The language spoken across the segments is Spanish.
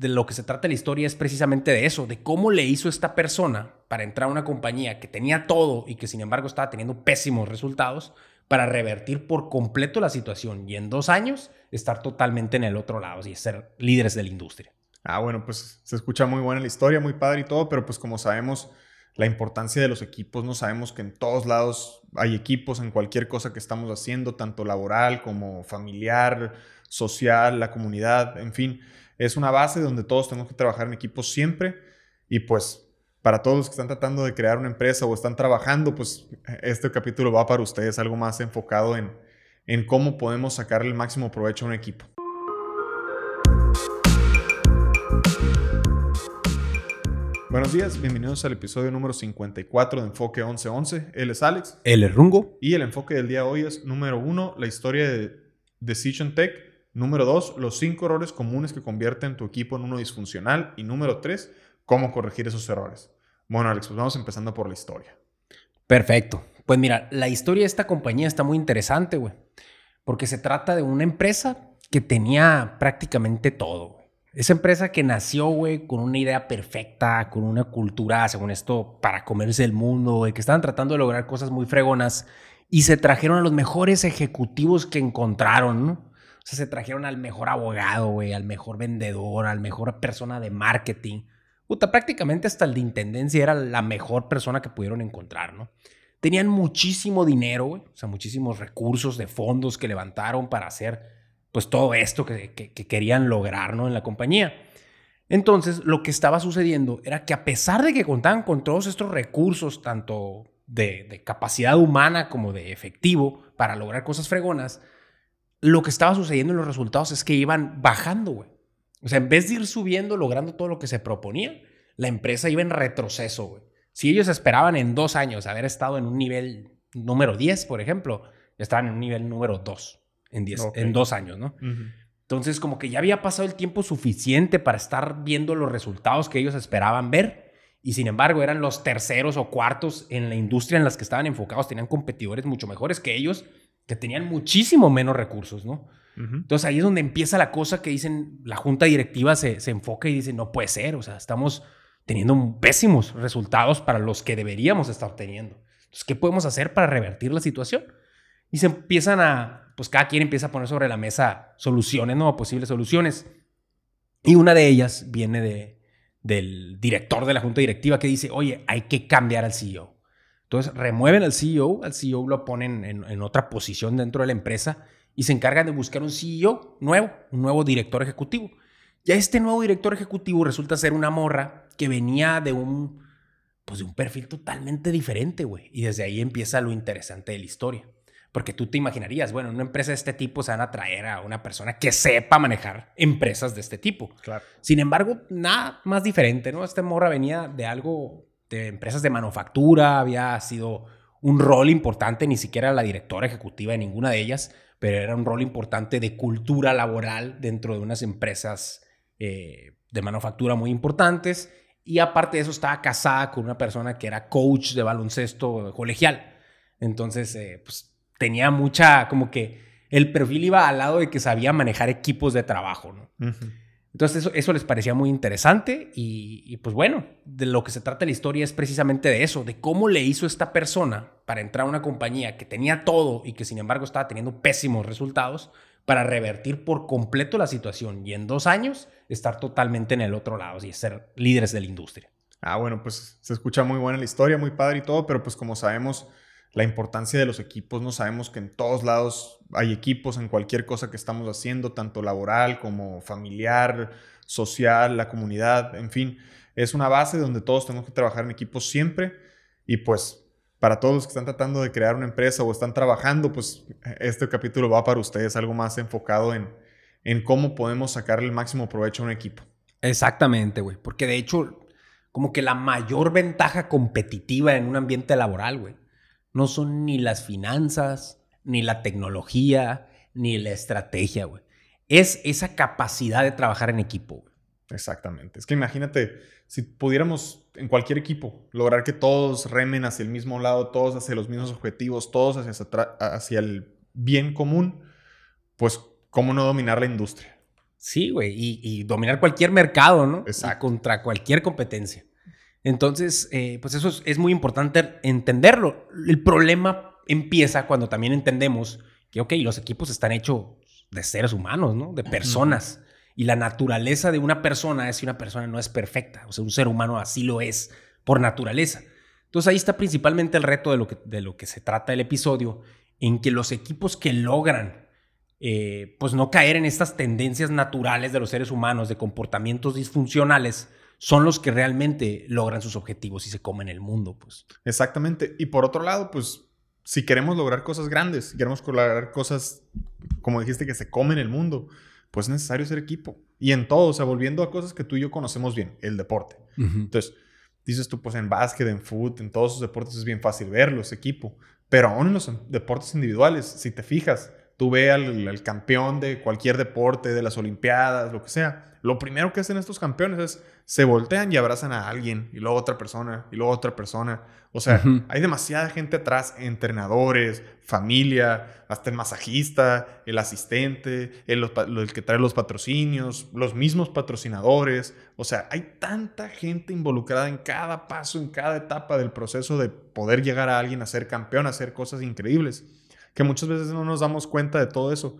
de lo que se trata la historia es precisamente de eso, de cómo le hizo esta persona para entrar a una compañía que tenía todo y que sin embargo estaba teniendo pésimos resultados para revertir por completo la situación y en dos años estar totalmente en el otro lado y ser líderes de la industria. Ah, bueno, pues se escucha muy buena la historia, muy padre y todo, pero pues como sabemos la importancia de los equipos, no sabemos que en todos lados hay equipos en cualquier cosa que estamos haciendo, tanto laboral como familiar, social, la comunidad, en fin es una base donde todos tenemos que trabajar en equipo siempre y pues para todos los que están tratando de crear una empresa o están trabajando, pues este capítulo va para ustedes algo más enfocado en, en cómo podemos sacarle el máximo provecho a un equipo. Buenos días, bienvenidos al episodio número 54 de Enfoque 1111. Él es Alex. Él es Rungo. Y el enfoque del día de hoy es número uno, la historia de Decision Tech Número dos, los cinco errores comunes que convierten tu equipo en uno disfuncional. Y número tres, cómo corregir esos errores. Bueno, Alex, pues vamos empezando por la historia. Perfecto. Pues mira, la historia de esta compañía está muy interesante, güey. Porque se trata de una empresa que tenía prácticamente todo. Esa empresa que nació, güey, con una idea perfecta, con una cultura, según esto, para comerse el mundo, güey, que estaban tratando de lograr cosas muy fregonas y se trajeron a los mejores ejecutivos que encontraron, ¿no? O sea, se trajeron al mejor abogado, güey, al mejor vendedor, al mejor persona de marketing. Puta, prácticamente hasta el de intendencia era la mejor persona que pudieron encontrar, ¿no? Tenían muchísimo dinero, güey, o sea, muchísimos recursos de fondos que levantaron para hacer, pues, todo esto que, querían lograr, ¿no? En la compañía. Entonces, lo que estaba sucediendo era que a pesar de que contaban con todos estos recursos, tanto de, de capacidad humana como de efectivo, para lograr cosas fregonas, lo que estaba sucediendo en los resultados es que iban bajando, güey. O sea, en vez de ir subiendo, logrando todo lo que se proponía, la empresa iba en retroceso, güey. Si ellos esperaban en dos años haber estado en un nivel número 10, por ejemplo, estaban en un nivel número 2 en, en dos años, ¿no? Entonces, como que ya había pasado el tiempo suficiente para estar viendo los resultados que ellos esperaban ver. Y sin embargo, eran los terceros o cuartos en la industria en las que estaban enfocados. Tenían competidores mucho mejores que ellos que tenían muchísimo menos recursos, ¿no? Entonces ahí es donde empieza la cosa que dicen, la junta directiva se, se, enfoca y dice, no puede ser, o sea, estamos teniendo pésimos resultados para los que deberíamos estar teniendo. Entonces, ¿qué podemos hacer para revertir la situación? Y se empiezan a, pues cada quien empieza a poner sobre la mesa soluciones, ¿no? Posibles soluciones. Y una de ellas viene de, del director de la junta directiva que dice, oye, hay que cambiar al CEO. Entonces remueven al CEO, al CEO lo ponen en, otra posición dentro de la empresa y se encargan de buscar un CEO nuevo, un nuevo director ejecutivo. Ya este nuevo director ejecutivo resulta ser una morra que venía de un, pues de un perfil totalmente diferente, güey. Y desde ahí empieza lo interesante de la historia. Porque tú te imaginarías, bueno, en una empresa de este tipo se van a traer a una persona que sepa manejar empresas de este tipo. Claro. Sin embargo, nada más diferente, ¿no? Esta morra venía de algo empresas de manufactura, había sido un rol importante, ni siquiera la directora ejecutiva de ninguna de ellas, pero era un rol importante de cultura laboral dentro de unas empresas eh, de manufactura muy importantes. Y aparte de eso, estaba casada con una persona que era coach de baloncesto colegial. Entonces, eh, pues tenía mucha, como que el perfil iba al lado de que sabía manejar equipos de trabajo, ¿no? Entonces eso, les parecía muy interesante y, pues bueno, de lo que se trata la historia es precisamente de eso, de cómo le hizo esta persona para entrar a una compañía que tenía todo y que sin embargo estaba teniendo pésimos resultados para revertir por completo la situación y en dos años estar totalmente en el otro lado y ser líderes de la industria. Ah, bueno, pues se escucha muy buena la historia, muy padre y todo, pero pues como sabemos la importancia de los equipos. No sabemos que en todos lados hay equipos en cualquier cosa que estamos haciendo, tanto laboral como familiar, social, la comunidad, en fin. Es una base donde todos tenemos que trabajar en equipos siempre y pues para todos los que están tratando de crear una empresa o están trabajando, pues este capítulo va para ustedes algo más enfocado en, en cómo podemos sacarle el máximo provecho a un equipo. Exactamente, güey, porque de hecho como que la mayor ventaja competitiva en un ambiente laboral, güey, no son ni las finanzas, ni la tecnología, ni la estrategia, güey. Es esa capacidad de trabajar en equipo, güey. Exactamente. Es que imagínate, si pudiéramos en cualquier equipo lograr que todos remen hacia el mismo lado, todos hacia los mismos objetivos, todos hacia, hacia el bien común, pues cómo no dominar la industria. Sí, güey, y, y dominar cualquier mercado, ¿no? Exacto. Y contra cualquier competencia. Entonces, eh, pues eso es, es muy importante entenderlo. El problema empieza cuando también entendemos que, ok, los equipos están hechos de seres humanos, ¿no? De personas. Y la naturaleza de una persona es que una persona no es perfecta. O sea, un ser humano así lo es por naturaleza. Entonces ahí está principalmente el reto de lo que, de lo que se trata el episodio, en que los equipos que logran eh, pues no caer en estas tendencias naturales de los seres humanos, de comportamientos disfuncionales, son los que realmente logran sus objetivos y se comen el mundo, pues. Exactamente. Y por otro lado, pues, si queremos lograr cosas grandes, si queremos lograr cosas, como dijiste, que se comen el mundo, pues es necesario ser equipo. Y en todo, o sea, volviendo a cosas que tú y yo conocemos bien, el deporte. Uh -huh. Entonces, dices tú, pues en básquet, en fútbol, en todos esos deportes es bien fácil verlos, equipo. Pero aún en los deportes individuales, si te fijas, tú ve al, al, campeón de cualquier deporte, de las Olimpiadas, lo que sea, lo primero que hacen estos campeones es se voltean y abrazan a alguien, y luego otra persona, y luego otra persona. O sea, uh -huh. hay demasiada gente atrás, entrenadores, familia, hasta el masajista, el asistente, el, el que trae los patrocinios, los mismos patrocinadores. O sea, hay tanta gente involucrada en cada paso, en cada etapa del proceso de poder llegar a alguien a ser campeón, a hacer cosas increíbles que muchas veces no nos damos cuenta de todo eso.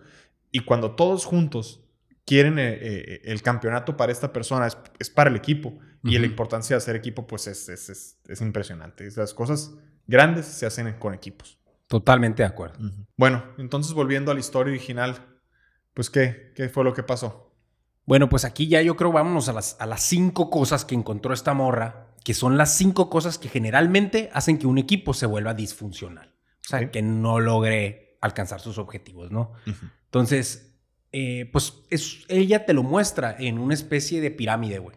Y cuando todos juntos quieren eh, eh, el campeonato para esta persona, es, es para el equipo. Uh -huh. Y la importancia de hacer equipo, pues es, es, es, es impresionante. Las cosas grandes se hacen con equipos. Totalmente de acuerdo. Uh -huh. Bueno, entonces volviendo a la historia original, pues ¿qué? ¿Qué fue lo que pasó? Bueno, pues aquí ya yo creo vámonos a las, a las cinco cosas que encontró esta morra, que son las cinco cosas que generalmente hacen que un equipo se vuelva disfuncional. Sea, que no logre alcanzar sus objetivos, ¿no? Uh -huh. Entonces, eh, pues es, ella te lo muestra en una especie de pirámide, güey.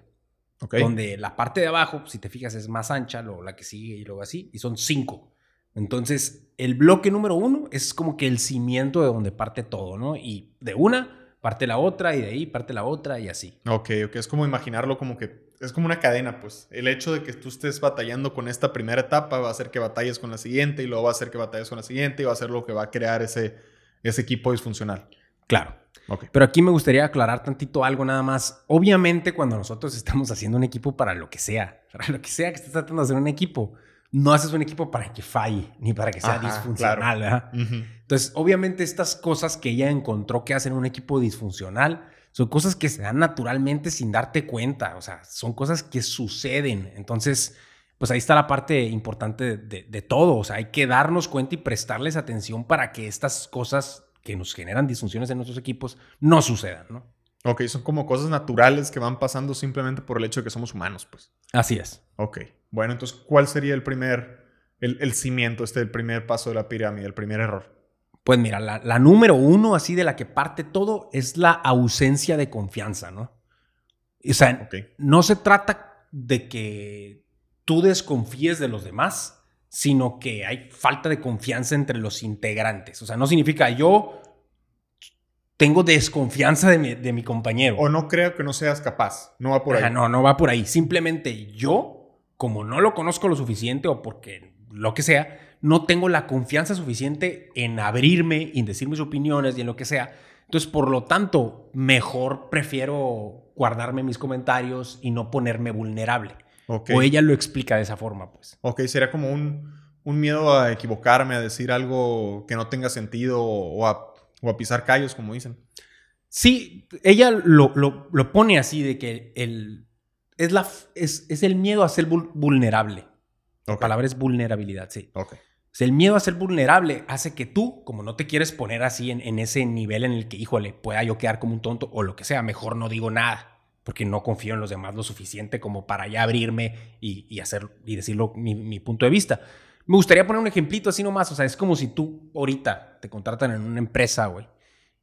Okay. Donde la parte de abajo, si te fijas, es más ancha, luego la que sigue y luego así, y son cinco. Entonces, el bloque número uno es como que el cimiento de donde parte todo, ¿no? Y de una parte la otra, y de ahí parte la otra, y así. Ok, ok. Es como imaginarlo como que es como una cadena, pues. El hecho de que tú estés batallando con esta primera etapa va a hacer que batalles con la siguiente y luego va a hacer que batalles con la siguiente y va a ser lo que va a crear ese, ese equipo disfuncional. Claro. Okay. Pero aquí me gustaría aclarar tantito algo nada más. Obviamente cuando nosotros estamos haciendo un equipo para lo que sea, para lo que sea que estés tratando de hacer un equipo, no haces un equipo para que falle, ni para que sea Ajá, disfuncional. claro. Uh -huh. Entonces, obviamente estas cosas que ella encontró que hacen un equipo disfuncional, son cosas que se dan naturalmente sin darte cuenta, o sea, son cosas que suceden. Entonces, pues ahí está la parte importante de, todo, o sea, hay que darnos cuenta y prestarles atención para que estas cosas que nos generan disfunciones en nuestros equipos no sucedan, ¿no? Ok, son como cosas naturales que van pasando simplemente por el hecho de que somos humanos, pues. Así es. Ok, bueno, entonces, ¿cuál sería el primer, el, el cimiento, este, el primer paso de la pirámide, el primer error? Pues mira, la, la, número uno, así de la que parte todo, es la ausencia de confianza, ¿no? O sea, okay. no se trata de que tú desconfíes de los demás, sino que hay falta de confianza entre los integrantes. O sea, no significa yo tengo desconfianza de mi, de mi compañero. O no creo que no seas capaz. No va por ahí. No, no va por ahí. Simplemente yo, como no lo conozco lo suficiente o porque lo que sea, no tengo la confianza suficiente en abrirme y en decir mis opiniones y en lo que sea. Entonces, por lo tanto, mejor prefiero guardarme mis comentarios y no ponerme vulnerable. Okay. O ella lo explica de esa forma, pues. Ok, sería como un, un miedo a equivocarme, a decir algo que no tenga sentido o a, o a pisar callos, como dicen. Sí, ella lo, lo, lo pone así, de que el, es, la, es, es el miedo a ser vulnerable. Okay. La palabra es vulnerabilidad, sí. Okay. El miedo a ser vulnerable hace que tú, como no te quieres poner así en, en, ese nivel en el que, híjole, pueda yo quedar como un tonto o lo que sea, mejor no digo nada, porque no confío en los demás lo suficiente como para ya abrirme y, y hacer y decirlo mi, mi, punto de vista. Me gustaría poner un ejemplito así nomás, o sea, es como si tú ahorita te contratan en una empresa, güey,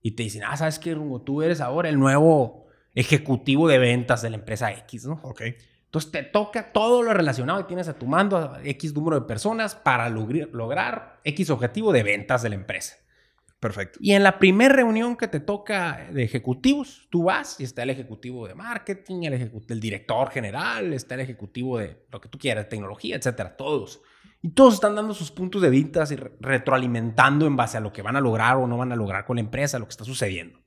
y te dicen, ah, ¿sabes qué, Rungo? Tú eres ahora el nuevo ejecutivo de ventas de la empresa X, ¿no? Ok. Entonces te toca todo lo relacionado que tienes a tu mando, a X número de personas, para lograr, lograr X objetivo de ventas de la empresa. Perfecto. Y en la primera reunión que te toca de ejecutivos, tú vas y está el ejecutivo de marketing, el director general, está el ejecutivo de lo que tú quieras, tecnología, etcétera, todos. Y todos están dando sus puntos de vista y retroalimentando en base a lo que van a lograr o no van a lograr con la empresa, lo que está sucediendo.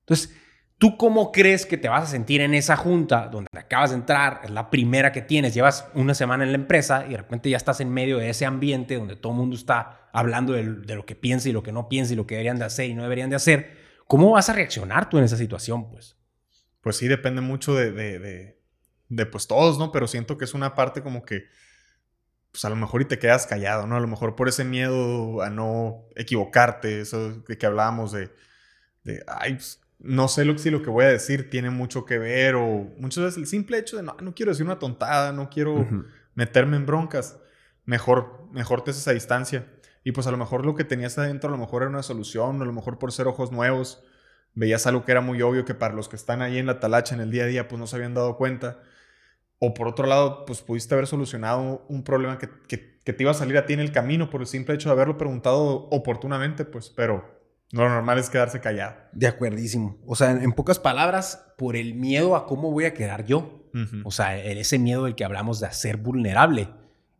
Entonces, ¿Tú cómo crees que te vas a sentir en esa junta donde acabas de entrar, es la primera que tienes, llevas una semana en la empresa y de repente ya estás en medio de ese ambiente donde todo el mundo está hablando de, lo que piensa y lo que no piensa y lo que deberían de hacer y no deberían de hacer? ¿Cómo vas a reaccionar tú en esa situación, pues? Pues sí, depende mucho de, de, de, pues todos, ¿no? Pero siento que es una parte como que, pues a lo mejor y te quedas callado, ¿no? A lo mejor por ese miedo a no equivocarte, eso de que hablábamos de, de ay, pues, no sé lo, si lo que voy a decir tiene mucho que ver o muchas veces el simple hecho de no, no quiero decir una tontada, no quiero meterme en broncas, mejor, mejor te haces a distancia. Y pues a lo mejor lo que tenías adentro a lo mejor era una solución, a lo mejor por ser ojos nuevos, veías algo que era muy obvio que para los que están ahí en la talacha en el día a día pues no se habían dado cuenta. O por otro lado, pues pudiste haber solucionado un problema que, que, que te iba a salir a ti en el camino por el simple hecho de haberlo preguntado oportunamente, pues, pero lo normal es quedarse callado. De acuerdísimo. O sea, en, pocas palabras, por el miedo a cómo voy a quedar yo. O sea, ese miedo del que hablamos de ser vulnerable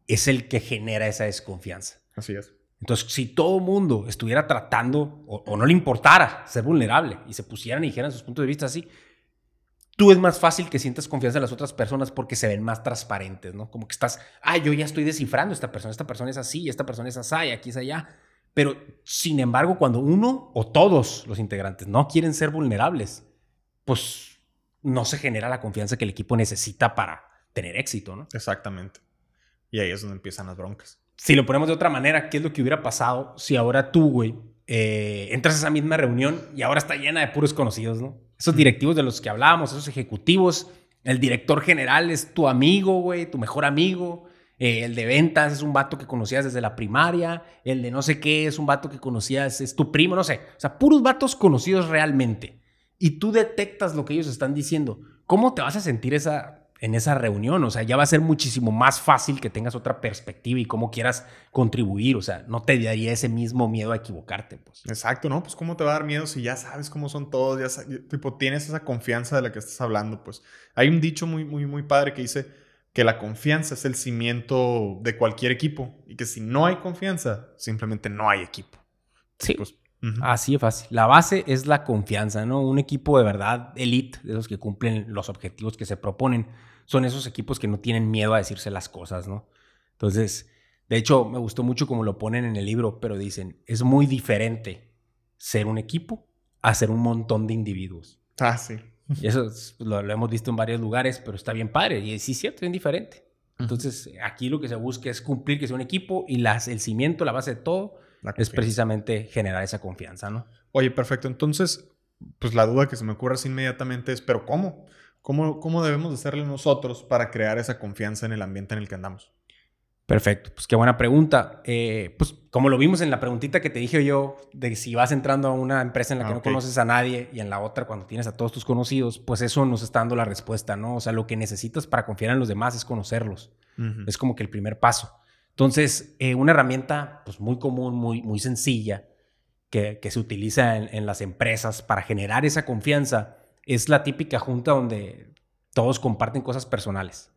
es el que genera esa desconfianza. Así es. Entonces, si todo el mundo estuviera tratando o, no le importara ser vulnerable y se pusieran y dijeran sus puntos de vista así, tú es más fácil que sientas confianza en las otras personas porque se ven más transparentes, ¿no? Como que estás, ah, yo ya estoy descifrando esta persona, esta persona es así, esta persona es así, aquí es allá. Pero, sin embargo, cuando uno o todos los integrantes no quieren ser vulnerables, pues no se genera la confianza que el equipo necesita para tener éxito, ¿no? Exactamente. Y ahí es donde empiezan las broncas. Si lo ponemos de otra manera, ¿qué es lo que hubiera pasado si ahora tú, güey, eh, entras a esa misma reunión y ahora está llena de puros conocidos, ¿no? Esos directivos de los que hablábamos, esos ejecutivos, el director general es tu amigo, güey, tu mejor amigo, eh, el de ventas es un vato que conocías desde la primaria. El de no sé qué es un vato que conocías, es tu primo, no sé. O sea, puros vatos conocidos realmente. Y tú detectas lo que ellos están diciendo. ¿Cómo te vas a sentir esa, en esa reunión? O sea, ya va a ser muchísimo más fácil que tengas otra perspectiva y cómo quieras contribuir. O sea, no te daría ese mismo miedo a equivocarte, pues. Exacto, ¿no? Pues cómo te va a dar miedo si ya sabes cómo son todos, ya tipo, tienes esa confianza de la que estás hablando, pues. Hay un dicho muy, muy, muy padre que dice que la confianza es el cimiento de cualquier equipo y que si no hay confianza, simplemente no hay equipo. Sí. Pues, Así de fácil. La base es la confianza, ¿no? Un equipo de verdad elite, de esos que cumplen los objetivos que se proponen, son esos equipos que no tienen miedo a decirse las cosas, ¿no? Entonces, de hecho, me gustó mucho como lo ponen en el libro, pero dicen, es muy diferente ser un equipo a ser un montón de individuos. Ah, sí. Y eso lo, hemos visto en varios lugares, pero está bien padre. Y sí, es cierto, es bien diferente. Entonces, aquí lo que se busca es cumplir que sea un equipo y las, el cimiento, la base de todo, es precisamente generar esa confianza, ¿no? Oye, perfecto. Entonces, pues la duda que se me ocurre así inmediatamente es, ¿pero cómo? ¿Cómo, cómo debemos de hacerle nosotros para crear esa confianza en el ambiente en el que andamos? Perfecto, pues qué buena pregunta. Eh, pues como lo vimos en la preguntita que te dije yo, de si vas entrando a una empresa en la que ah, no conoces a nadie y en la otra cuando tienes a todos tus conocidos, pues eso nos está dando la respuesta, ¿no? O sea, lo que necesitas para confiar en los demás es conocerlos. Es como que el primer paso. Entonces, eh, una herramienta pues muy común, muy, muy sencilla, que, que se utiliza en, en las empresas para generar esa confianza, es la típica junta donde todos comparten cosas personales.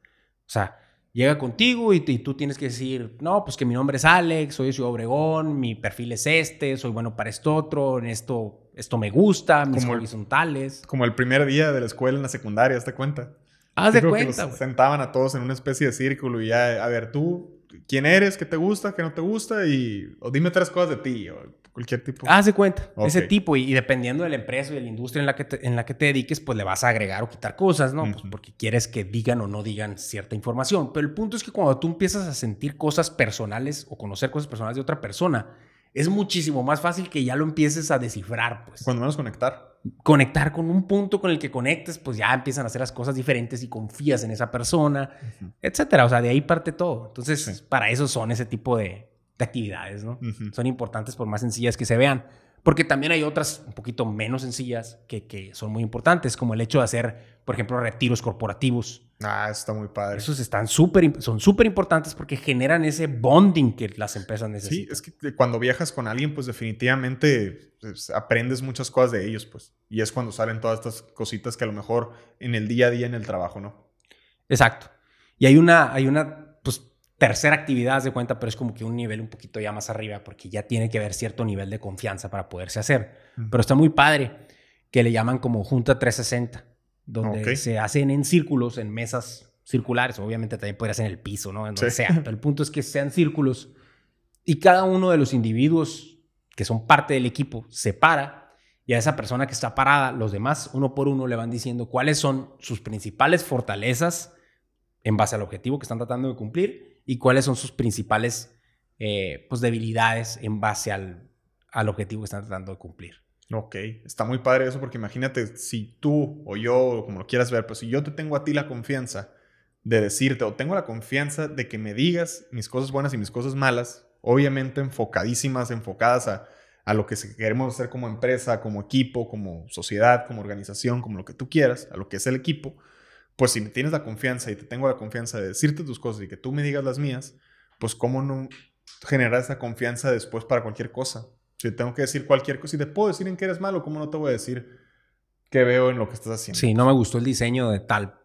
O sea, llega contigo y, tú tienes que decir, no, pues que mi nombre es Alex, soy de Ciudad Obregón, mi perfil es este, soy bueno para esto otro, en esto, esto me gusta, mis hobbies son tales. Como el primer día de la escuela en la secundaria, ¿te cuenta? Haz de cuenta. Que sentaban a todos en una especie de círculo y ya, a ver, tú, ¿quién eres? ¿Qué te gusta? ¿Qué no te gusta? Y o dime tres cosas de ti. O, cualquier tipo. Haz de cuenta, ese tipo. Y, dependiendo de la empresa y de la industria en la, que te, en la que te dediques, pues le vas a agregar o quitar cosas, ¿no? Pues porque quieres que digan o no digan cierta información. Pero el punto es que cuando tú empiezas a sentir cosas personales o conocer cosas personales de otra persona, es muchísimo más fácil que ya lo empieces a descifrar, pues. Cuando menos conectar. Conectar con un punto con el que conectes, pues ya empiezan a hacer las cosas diferentes y confías en esa persona, etcétera. O sea, de ahí parte todo. Entonces, para eso son ese tipo de, de actividades, ¿no? Son importantes por más sencillas que se vean. Porque también hay otras un poquito menos sencillas que, que son muy importantes, como el hecho de hacer, por ejemplo, retiros corporativos. Ah, está muy padre. Esos están súper, son súper importantes porque generan ese bonding que las empresas necesitan. Sí, es que cuando viajas con alguien, pues definitivamente pues, aprendes muchas cosas de ellos, pues. Y es cuando salen todas estas cositas que a lo mejor en el día a día en el trabajo, ¿no? Exacto. Y hay una, hay una, pues tercera actividad de cuenta, pero es como que un nivel un poquito ya más arriba, porque ya tiene que haber cierto nivel de confianza para poderse hacer. Pero está muy padre. que le llaman como Junta 360, donde se hacen en círculos, en mesas circulares. Obviamente también podría ser en el piso, ¿no? En donde sea. Pero el punto es que sean círculos y cada uno de los individuos que son parte del equipo se para y a esa persona que está parada, los demás uno por uno le van diciendo cuáles son sus principales fortalezas en base al objetivo que están tratando de cumplir y cuáles son sus principales eh, pues, debilidades en base al, al objetivo que están tratando de cumplir. Ok, está muy padre eso porque imagínate si tú o yo, como lo quieras ver, pues si yo te tengo a ti la confianza de decirte o tengo la confianza de que me digas mis cosas buenas y mis cosas malas, obviamente enfocadísimas, enfocadas a, a lo que queremos hacer como empresa, como equipo, como sociedad, como organización, como lo que tú quieras, a lo que es el equipo, pues si me tienes la confianza y te tengo la confianza de decirte tus cosas y que tú me digas las mías, pues cómo no generar esa confianza después para cualquier cosa. Si tengo que decir cualquier cosa, si te puedo decir en qué eres malo, ¿cómo no te voy a decir qué veo en lo que estás haciendo? Sí, no me gustó el diseño de tal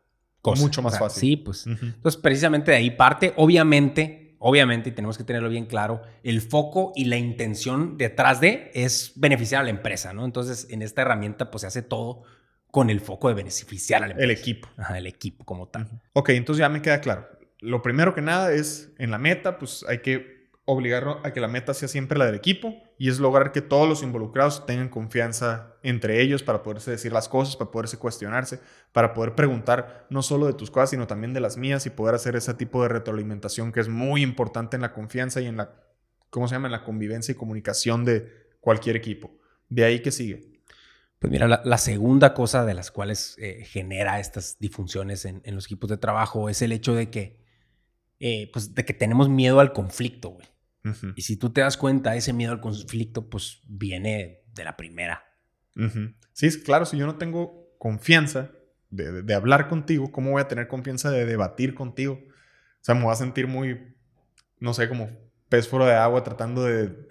cosa. Mucho más fácil. Sí, pues. Entonces, precisamente de ahí parte, obviamente, obviamente, y tenemos que tenerlo bien claro, el foco y la intención detrás de es beneficiar a la empresa, ¿no? Entonces, en esta herramienta, pues se hace todo con el foco de beneficiar a la empresa. El equipo. Ajá, el equipo como tal. Ok, entonces ya me queda claro. Lo primero que nada es en la meta, pues hay que obligarlo a que la meta sea siempre la del equipo y es lograr que todos los involucrados tengan confianza entre ellos para poderse decir las cosas, para poderse cuestionarse, para poder preguntar no solo de tus cosas, sino también de las mías y poder hacer ese tipo de retroalimentación que es muy importante en la confianza y en la, ¿cómo se llama?, en la convivencia y comunicación de cualquier equipo. De ahí que sigue. Pues mira, la, segunda cosa de las cuales eh, genera estas disfunciones en, los equipos de trabajo es el hecho de que, eh, pues, de que tenemos miedo al conflicto, güey. Y si tú te das cuenta, ese miedo al conflicto, pues viene de la primera. Sí, es claro, si yo no tengo confianza de, hablar contigo, ¿cómo voy a tener confianza de debatir contigo? O sea, me voy a sentir muy, no sé, como pez fuera de agua tratando de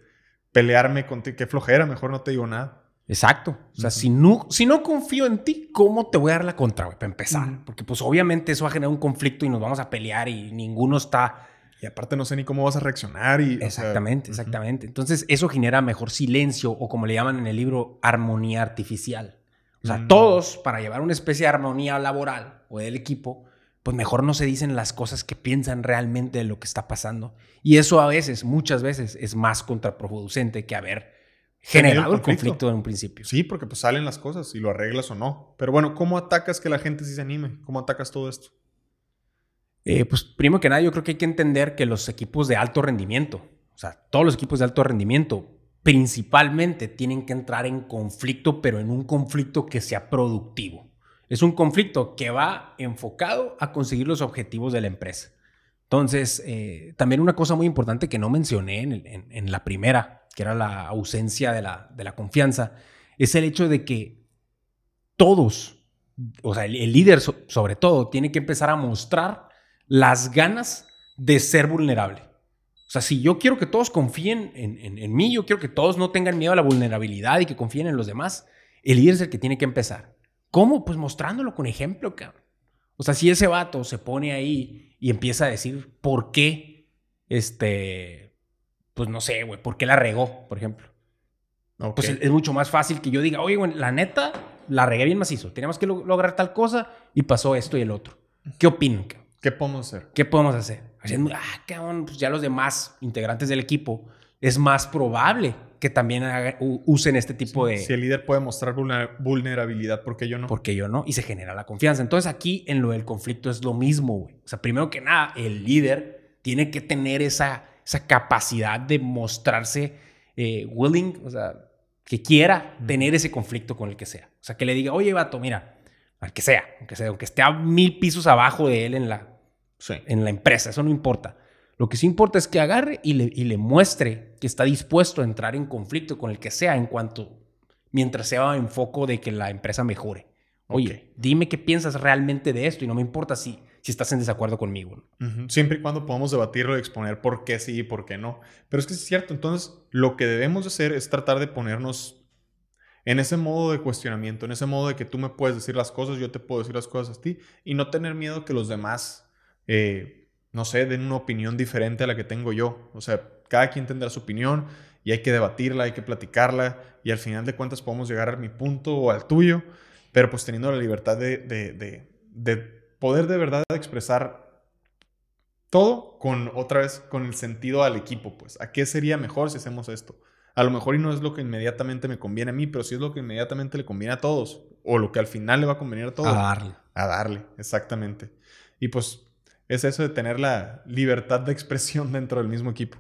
pelearme contigo. Qué flojera, mejor no te digo nada. Exacto. O sea, si, no, si no confío en ti, ¿cómo te voy a dar la contra, para empezar? Porque pues obviamente eso va a generar un conflicto y nos vamos a pelear y ninguno está y aparte no sé ni cómo vas a reaccionar. Y, exactamente, exactamente. Entonces eso genera mejor silencio o como le llaman en el libro, armonía artificial. O sea, mm. todos, para llevar una especie de armonía laboral o del equipo, pues mejor no se dicen las cosas que piensan realmente de lo que está pasando. Y eso a veces, muchas veces, es más contraproducente que haber generado el conflicto. en un principio. Sí, porque pues salen las cosas y lo arreglas o no. Pero bueno, ¿cómo atacas que la gente sí se anime? ¿Cómo atacas todo esto? Eh, pues primero que nada, yo creo que hay que entender que los equipos de alto rendimiento, o sea, todos los equipos de alto rendimiento, principalmente tienen que entrar en conflicto, pero en un conflicto que sea productivo. Es un conflicto que va enfocado a conseguir los objetivos de la empresa. Entonces, eh, también una cosa muy importante que no mencioné en, la primera, que era la ausencia de la, de la, confianza, es el hecho de que todos, o sea, el, líder sobre todo, tiene que empezar a mostrar las ganas de ser vulnerable. O sea, si yo quiero que todos confíen en, mí, yo quiero que todos no tengan miedo a la vulnerabilidad y que confíen en los demás, el líder es el que tiene que empezar. ¿Cómo? Pues mostrándolo con ejemplo, cabrón. O sea, si ese vato se pone ahí y empieza a decir por qué, este, pues no sé, güey, por qué la regó, por ejemplo. Pues es, mucho más fácil que yo diga, oye, güey, la neta, la regué bien macizo. Teníamos que lograr tal cosa y pasó esto y el otro. ¿Qué opinan? ¿Qué podemos hacer? ¿Qué podemos hacer? ah, cabrón, pues ya los demás integrantes del equipo es más probable que también usen este tipo de... Si el líder puede mostrar vulnerabilidad, ¿por qué yo no? Porque yo no, y se genera la confianza. Entonces aquí en lo del conflicto es lo mismo, güey. O sea, primero que nada, el líder tiene que tener esa, esa capacidad de mostrarse eh, willing, o sea, que quiera tener ese conflicto con el que sea. O sea, que le diga, oye, vato, mira, al que sea, aunque sea, aunque esté a mil pisos abajo de él en la, en la empresa, eso no importa. Lo que sí importa es que agarre y le, y le muestre que está dispuesto a entrar en conflicto con el que sea en cuanto, mientras sea en foco de que la empresa mejore. Oye, dime qué piensas realmente de esto y no me importa si, si estás en desacuerdo conmigo. Siempre y cuando podamos debatirlo y exponer por qué sí y por qué no. Pero es que es cierto, entonces lo que debemos hacer es tratar de ponernos en ese modo de cuestionamiento, en ese modo de que tú me puedes decir las cosas, yo te puedo decir las cosas a ti, y no tener miedo que los demás, eh, no sé, den una opinión diferente a la que tengo yo. O sea, cada quien tendrá su opinión y hay que debatirla, hay que platicarla y al final de cuentas podemos llegar a mi punto o al tuyo, pero pues teniendo la libertad de, de, de poder de verdad expresar todo con otra vez con el sentido al equipo, pues. ¿A qué sería mejor si hacemos esto? A lo mejor y no es lo que inmediatamente me conviene a mí, pero sí es lo que inmediatamente le conviene a todos. O lo que al final le va a convenir a todos. A darle. A darle, exactamente. Y pues es eso de tener la libertad de expresión dentro del mismo equipo.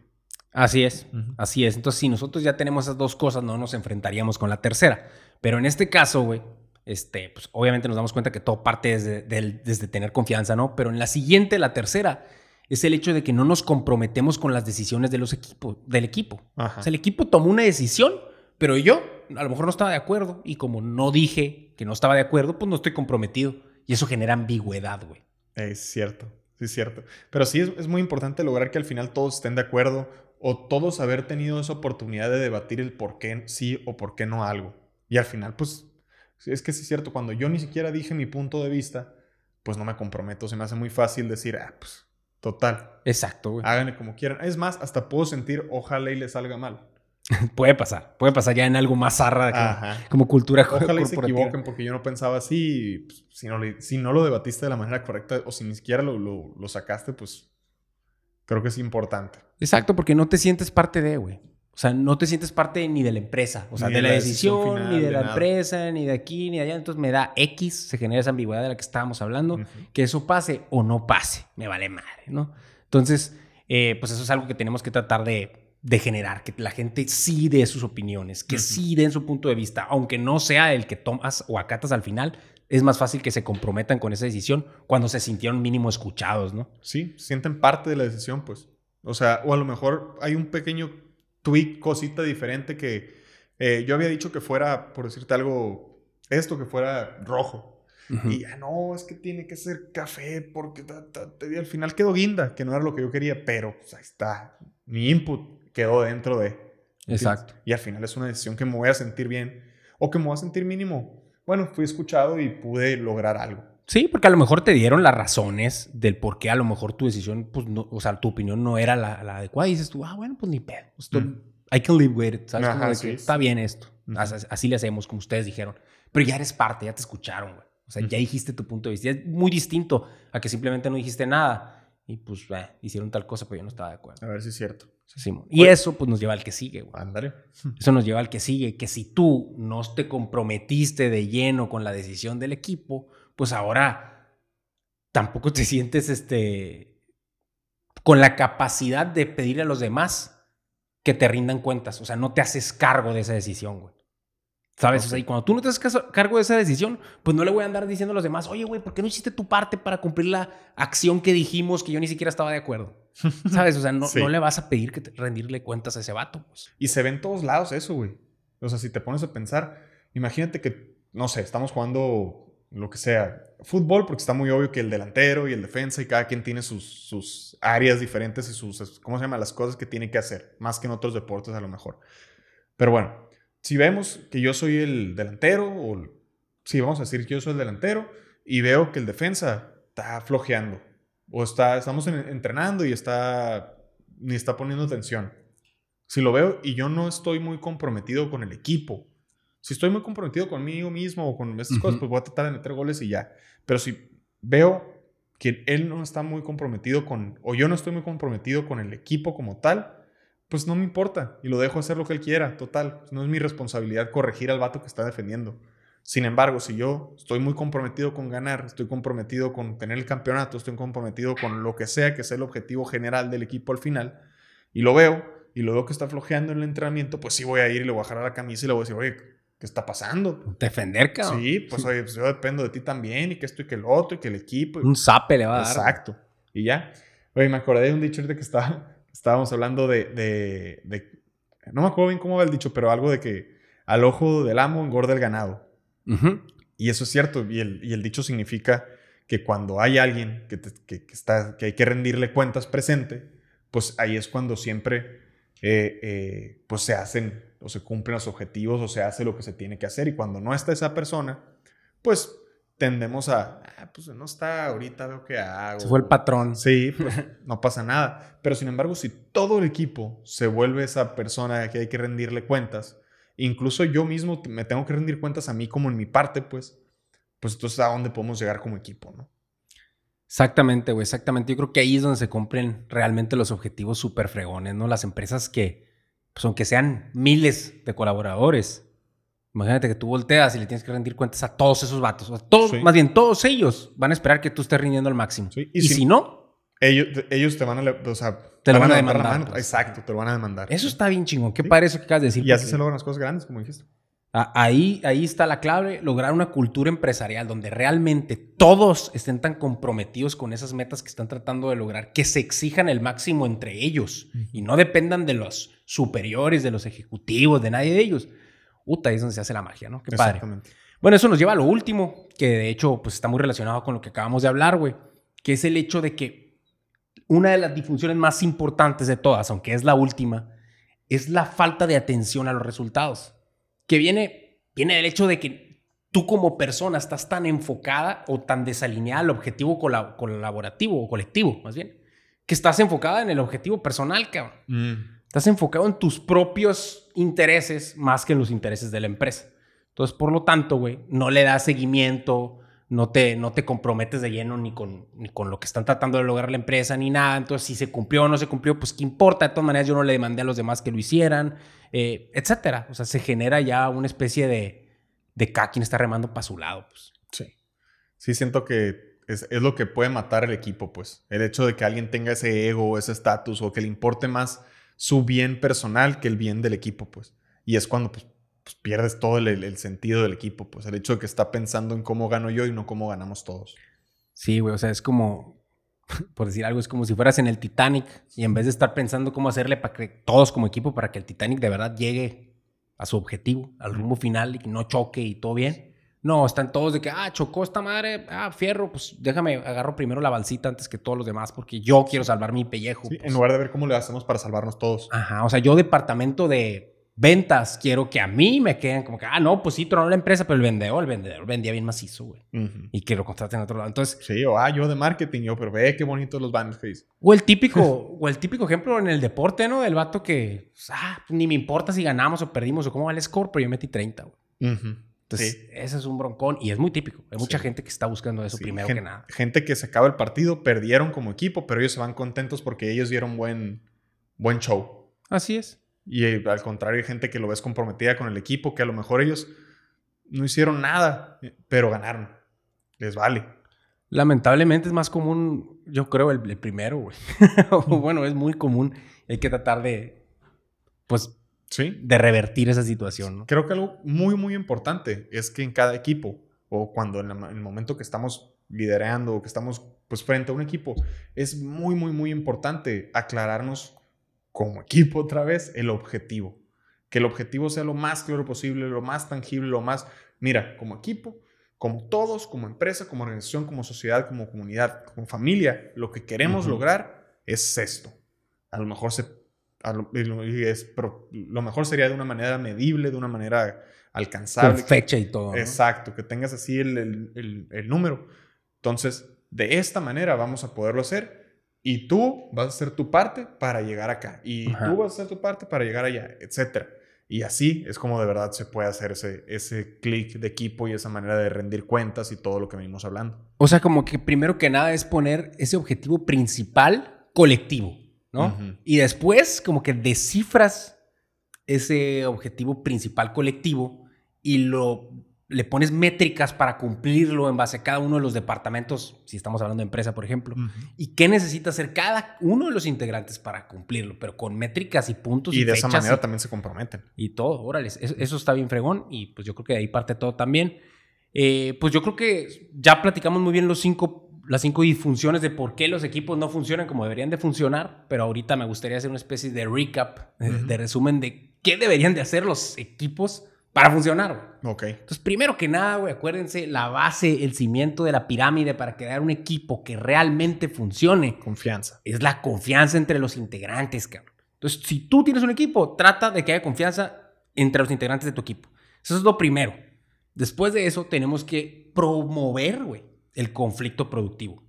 Así es, así es. Entonces, si nosotros ya tenemos esas dos cosas, no nos enfrentaríamos con la tercera. Pero en este caso, güey, este, pues obviamente nos damos cuenta que todo parte desde, desde tener confianza, ¿no? Pero en la siguiente, la tercera, es el hecho de que no nos comprometemos con las decisiones de los equipos, del equipo. O sea, el equipo tomó una decisión, pero yo a lo mejor no estaba de acuerdo. Y como no dije que no estaba de acuerdo, pues no estoy comprometido. Y eso genera ambigüedad, güey. Es cierto, sí es cierto. Pero sí es, es, muy importante lograr que al final todos estén de acuerdo o todos haber tenido esa oportunidad de debatir el por qué sí o por qué no algo. Y al final, pues, es que sí es cierto, cuando yo ni siquiera dije mi punto de vista, pues no me comprometo. Se me hace muy fácil decir, ah, pues Total. Exacto, güey. Háganle como quieran. Es más, hasta puedo sentir, ojalá y le salga mal. puede pasar, puede pasar ya en algo más zarra como, cultura Ojalá y se equivoquen porque yo no pensaba así. Pues, si, no, si no lo debatiste de la manera correcta o si ni siquiera lo, lo sacaste, pues creo que es importante. Exacto, porque no te sientes parte de, güey. O sea, no te sientes parte ni de la empresa, o sea, de, la decisión, ni de, la empresa, ni de aquí, ni de allá. Entonces me da X, se genera esa ambigüedad de la que estábamos hablando, que eso pase o no pase, me vale madre, ¿no? Entonces, eh, pues eso es algo que tenemos que tratar de, generar, que la gente sí dé sus opiniones, que sí den su punto de vista, aunque no sea el que tomas o acatas al final, es más fácil que se comprometan con esa decisión cuando se sintieron mínimo escuchados, ¿no? Sí, sienten parte de la decisión, pues. O sea, o a lo mejor hay un pequeño tweak, cosita diferente que eh, yo había dicho que fuera, por decirte algo, esto que fuera rojo. Y ya no, es que tiene que ser café porque al final quedó guinda, que no era lo que yo quería, pero pues, ahí está. Mi input quedó dentro de. Exacto. Y al final es una decisión que me voy a sentir bien o que me voy a sentir mínimo. Bueno, fui escuchado y pude lograr algo. Sí, porque a lo mejor te dieron las razones del por qué a lo mejor tu decisión, pues, no, o sea, tu opinión no era la, adecuada y dices tú, ah, bueno, pues ni pedo. Esto, mm. I can live with it, ¿sabes? está bien esto. así, le hacemos, como ustedes dijeron. Pero ya eres parte, ya te escucharon, güey. O sea, ya dijiste tu punto de vista. Es muy distinto a que simplemente no dijiste nada y pues hicieron tal cosa, pero yo no estaba de acuerdo. A ver si es cierto. y eso pues nos lleva al que sigue, güey. Ándale. Eso nos lleva al que sigue, que si tú no te comprometiste de lleno con la decisión del equipo, pues ahora tampoco te sientes este, con la capacidad de pedirle a los demás que te rindan cuentas. O sea, no te haces cargo de esa decisión, güey. ¿Sabes? O sea, y cuando tú no te haces cargo de esa decisión, pues no le voy a andar diciendo a los demás, oye, güey, ¿por qué no hiciste tu parte para cumplir la acción que dijimos que yo ni siquiera estaba de acuerdo? ¿Sabes? O sea, no, no le vas a pedir que rendirle cuentas a ese vato. Pues. Y se ve en todos lados eso, güey. O sea, si te pones a pensar, imagínate que, no sé, estamos jugando lo que sea, fútbol, porque está muy obvio que el delantero y el defensa y cada quien tiene sus, sus áreas diferentes y sus, ¿cómo se llama? Las cosas que tiene que hacer, más que en otros deportes a lo mejor. Pero bueno, si vemos que yo soy el delantero, o si vamos a decir que yo soy el delantero, y veo que el defensa está flojeando, o está, estamos entrenando y está, ni está poniendo atención. Si lo veo y yo no estoy muy comprometido con el equipo, si estoy muy comprometido conmigo mismo o con esas cosas, pues voy a tratar de meter goles y ya. Pero si veo que él no está muy comprometido con, o yo no estoy muy comprometido con el equipo como tal, pues no me importa y lo dejo hacer lo que él quiera, total. No es mi responsabilidad corregir al vato que está defendiendo. Sin embargo, si yo estoy muy comprometido con ganar, estoy comprometido con tener el campeonato, estoy comprometido con lo que sea que sea el objetivo general del equipo al final, y lo veo, y lo veo que está flojeando en el entrenamiento, pues sí voy a ir y le voy a jalar la camisa y le voy a decir, oye, ¿qué está pasando? Defender, cabrón. Sí, pues oye, pues yo dependo de ti también, y que esto y que el otro, y que el equipo. Un zape le va a dar. Exacto. Y ya. Oye, me acordé de un dicho ahorita que estaba, estábamos hablando de, de, No me acuerdo bien cómo va el dicho, pero algo de que al ojo del amo engorda el ganado. Y eso es cierto. Y el, y el, dicho significa que cuando hay alguien que, que, está, que hay que rendirle cuentas presente, pues ahí es cuando siempre eh, eh, pues se hacen o se cumplen los objetivos o se hace lo que se tiene que hacer. Y cuando no está esa persona, pues tendemos a, ah, pues no está ahorita, veo que hago. Se fue el patrón. Sí, pues no pasa nada. Pero sin embargo, si todo el equipo se vuelve esa persona a que hay que rendirle cuentas incluso yo mismo me tengo que rendir cuentas a mí como en mi parte, pues, pues entonces a dónde podemos llegar como equipo, ¿no? Exactamente, güey, exactamente. Yo creo que ahí es donde se cumplen realmente los objetivos súper fregones, ¿no? Las empresas que, pues aunque sean miles de colaboradores, imagínate que tú volteas y le tienes que rendir cuentas a todos esos vatos. A todos, Más bien, todos ellos van a esperar que tú estés rindiendo al máximo. Y, si, no... Ellos, ellos te van a... O sea, te lo van a demandar. Pues. Exacto, te lo van a demandar. Eso está bien chingón. Qué padre eso que acabas de decir. Y así se logran las cosas grandes, como dijiste. Ahí, ahí está la clave, lograr una cultura empresarial donde realmente todos estén tan comprometidos con esas metas que están tratando de lograr, que se exijan el máximo entre ellos y no dependan de los superiores, de los ejecutivos, de nadie de ellos. Uta, ahí es donde se hace la magia, ¿no? Qué padre. Bueno, eso nos lleva a lo último, que de hecho pues está muy relacionado con lo que acabamos de hablar, güey, que es el hecho de que una de las disfunciones más importantes de todas, aunque es la última, es la falta de atención a los resultados que viene, viene del hecho de que tú como persona estás tan enfocada o tan desalineada al objetivo colaborativo o colectivo, más bien, que estás enfocada en el objetivo personal, cabrón. Mm. Estás enfocado en tus propios intereses más que en los intereses de la empresa. Entonces, por lo tanto, güey, no le das seguimiento, no te, no te comprometes de lleno ni con, ni con lo que están tratando de lograr la empresa ni nada. Entonces, si se cumplió o no se cumplió, pues qué importa. De todas maneras, yo no le demandé a los demás que lo hicieran, eh, etcétera. O sea, se genera ya una especie de, de cada quien está remando para su lado, pues. Sí. Sí, siento que es, es, lo que puede matar el equipo, pues. El hecho de que alguien tenga ese ego, ese estatus, o que le importe más su bien personal que el bien del equipo, pues. Y es cuando, pues, pues, pierdes todo el, sentido del equipo, pues el hecho de que está pensando en cómo gano yo y no cómo ganamos todos. Sí, güey, o sea, es como, por decir algo, es como si fueras en el Titanic y en vez de estar pensando cómo hacerle para que todos como equipo, para que el Titanic de verdad llegue a su objetivo, al rumbo final y que no choque y todo bien. No, están todos de que, ah, chocó esta madre, ah, fierro, pues déjame, agarro primero la balsita antes que todos los demás porque yo quiero salvar mi pellejo. Sí, pues. En lugar de ver cómo le hacemos para salvarnos todos. Ajá, o sea, yo departamento de ventas, quiero que a mí me queden como que, ah, no, pues sí, tronó la empresa, pero el vendedor, el vendedor vendía bien macizo, güey. Y que lo contraten en otro lado. Entonces. Sí, o ah, yo de marketing, yo, pero ve qué bonitos los banners O el típico, o el típico ejemplo en el deporte, ¿no? Del vato que, ah, ni me importa si ganamos o perdimos o cómo va el score, pero yo metí 30, güey. Entonces, ese es un broncón y es muy típico. Hay mucha gente que está buscando eso primero que nada. Gente que se acaba el partido, perdieron como equipo, pero ellos se van contentos porque ellos dieron buen, buen show. Así es. Y eh, al contrario, hay gente que lo ves comprometida con el equipo, que a lo mejor ellos no hicieron nada, eh, pero ganaron. Les vale. Lamentablemente es más común, yo creo, el, primero, güey. bueno, es muy común. Hay que tratar de, pues, ¿Sí? de revertir esa situación. Creo que algo muy, muy importante es que en cada equipo, o cuando en, en el momento que estamos liderando o que estamos pues frente a un equipo, es muy, muy, muy importante aclararnos como equipo otra vez el objetivo. Que el objetivo sea lo más claro posible, lo más tangible, lo más... Mira, como equipo, como todos, como empresa, como organización, como sociedad, como comunidad, como familia, lo que queremos lograr es esto. A lo mejor se... lo, es, lo mejor sería de una manera medible, de una manera alcanzable. Con fecha y todo. Exacto, que tengas así el, el, el número. Entonces, de esta manera vamos a poderlo hacer y tú vas a hacer tu parte para llegar acá. Y tú vas a hacer tu parte para llegar allá, etc. Y así es como de verdad se puede hacer ese, ese clic de equipo y esa manera de rendir cuentas y todo lo que venimos hablando. O sea, como que primero que nada es poner ese objetivo principal colectivo, ¿no? Y después como que descifras ese objetivo principal colectivo y lo le pones métricas para cumplirlo en base a cada uno de los departamentos, si estamos hablando de empresa, por ejemplo, y qué necesita hacer cada uno de los integrantes para cumplirlo, pero con métricas y puntos. Y, de esa manera también se comprometen. Y todo, órale, eso, está bien fregón y pues yo creo que de ahí parte todo también. Eh, pues yo creo que ya platicamos muy bien los cinco, las cinco disfunciones de por qué los equipos no funcionan como deberían de funcionar, pero ahorita me gustaría hacer una especie de recap, de resumen de qué deberían de hacer los equipos para funcionar. Ok. Entonces, primero que nada, güey, acuérdense, la base, el cimiento de la pirámide para crear un equipo que realmente funcione. Confianza. Es la confianza entre los integrantes, cabrón. Entonces, si tú tienes un equipo, trata de que haya confianza entre los integrantes de tu equipo. Eso es lo primero. Después de eso, tenemos que promover, güey, el conflicto productivo.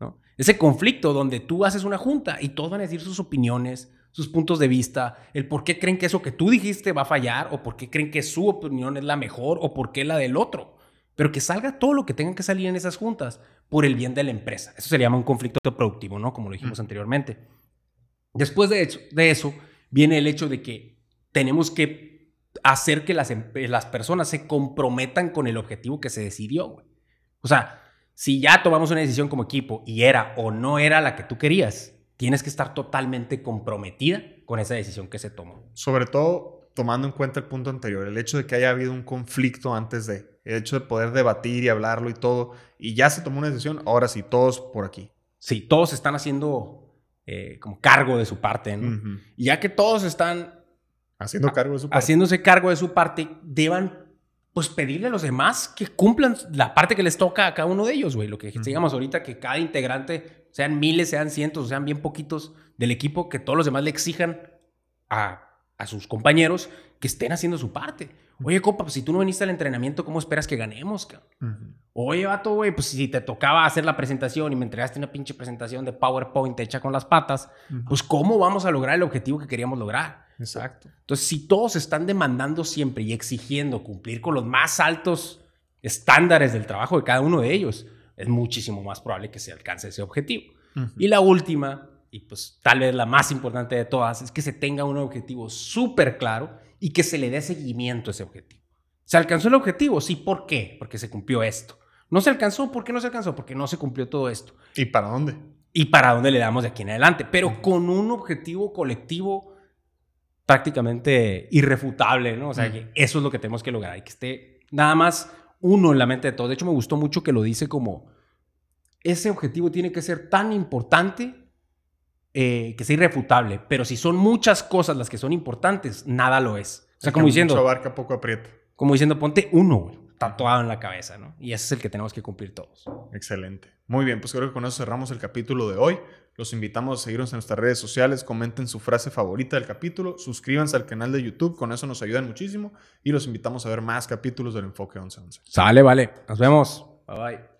¿no? Ese conflicto donde tú haces una junta y todos van a decir sus opiniones, sus puntos de vista, el por qué creen que eso que tú dijiste va a fallar, o por qué creen que su opinión es la mejor, o por qué la del otro. Pero que salga todo lo que tenga que salir en esas juntas por el bien de la empresa. Eso se llama un conflicto productivo, ¿no? Como lo dijimos anteriormente. Después de eso, de eso, viene el hecho de que tenemos que hacer que las, las personas se comprometan con el objetivo que se decidió. O sea, si ya tomamos una decisión como equipo y era o no era la que tú querías, tienes que estar totalmente comprometida con esa decisión que se tomó. Sobre todo tomando en cuenta el punto anterior, el hecho de que haya habido un conflicto antes de, el hecho de poder debatir y hablarlo y todo, y ya se tomó una decisión, ahora sí, todos por aquí. Sí, todos están haciendo eh, como cargo de su parte, ¿no? Y ya que todos están haciendo cargo de su parte. haciéndose cargo de su parte, deban pues pedirle a los demás que cumplan la parte que les toca a cada uno de ellos, güey. Lo que digamos ahorita, que cada integrante, sean miles, sean cientos, sean bien poquitos del equipo, que todos los demás le exijan a, sus compañeros que estén haciendo su parte. Oye, copa, pues si tú no viniste al entrenamiento, ¿cómo esperas que ganemos? Oye, vato, güey, pues si te tocaba hacer la presentación y me entregaste una pinche presentación de PowerPoint hecha con las patas, pues ¿cómo vamos a lograr el objetivo que queríamos lograr? Exacto. Entonces, si todos están demandando siempre y exigiendo cumplir con los más altos estándares del trabajo de cada uno de ellos, es muchísimo más probable que se alcance ese objetivo. Y la última, y pues tal vez la más importante de todas, es que se tenga un objetivo súper claro y que se le dé seguimiento a ese objetivo. ¿Se alcanzó el objetivo? Sí, ¿por qué? Porque se cumplió esto. ¿No se alcanzó? ¿Por qué no se alcanzó? Porque no se cumplió todo esto. ¿Y para dónde? Y para dónde le damos de aquí en adelante, pero con un objetivo colectivo prácticamente irrefutable, ¿no? O sea, que eso es lo que tenemos que lograr, y que esté nada más uno en la mente de todos. De hecho, me gustó mucho que lo dice como, ese objetivo tiene que ser tan importante eh, que sea irrefutable, pero si son muchas cosas las que son importantes, nada lo es. O sea, como diciendo... Mucho abarca, poco aprieta. Como diciendo, ponte uno, tatuado en la cabeza, ¿no? Y ese es el que tenemos que cumplir todos. Excelente. Muy bien, pues creo que con eso cerramos el capítulo de hoy. Los invitamos a seguirnos en nuestras redes sociales, comenten su frase favorita del capítulo, suscríbanse al canal de YouTube, con eso nos ayudan muchísimo y los invitamos a ver más capítulos del Enfoque 1111. Sale, vale. Nos vemos. Bye bye.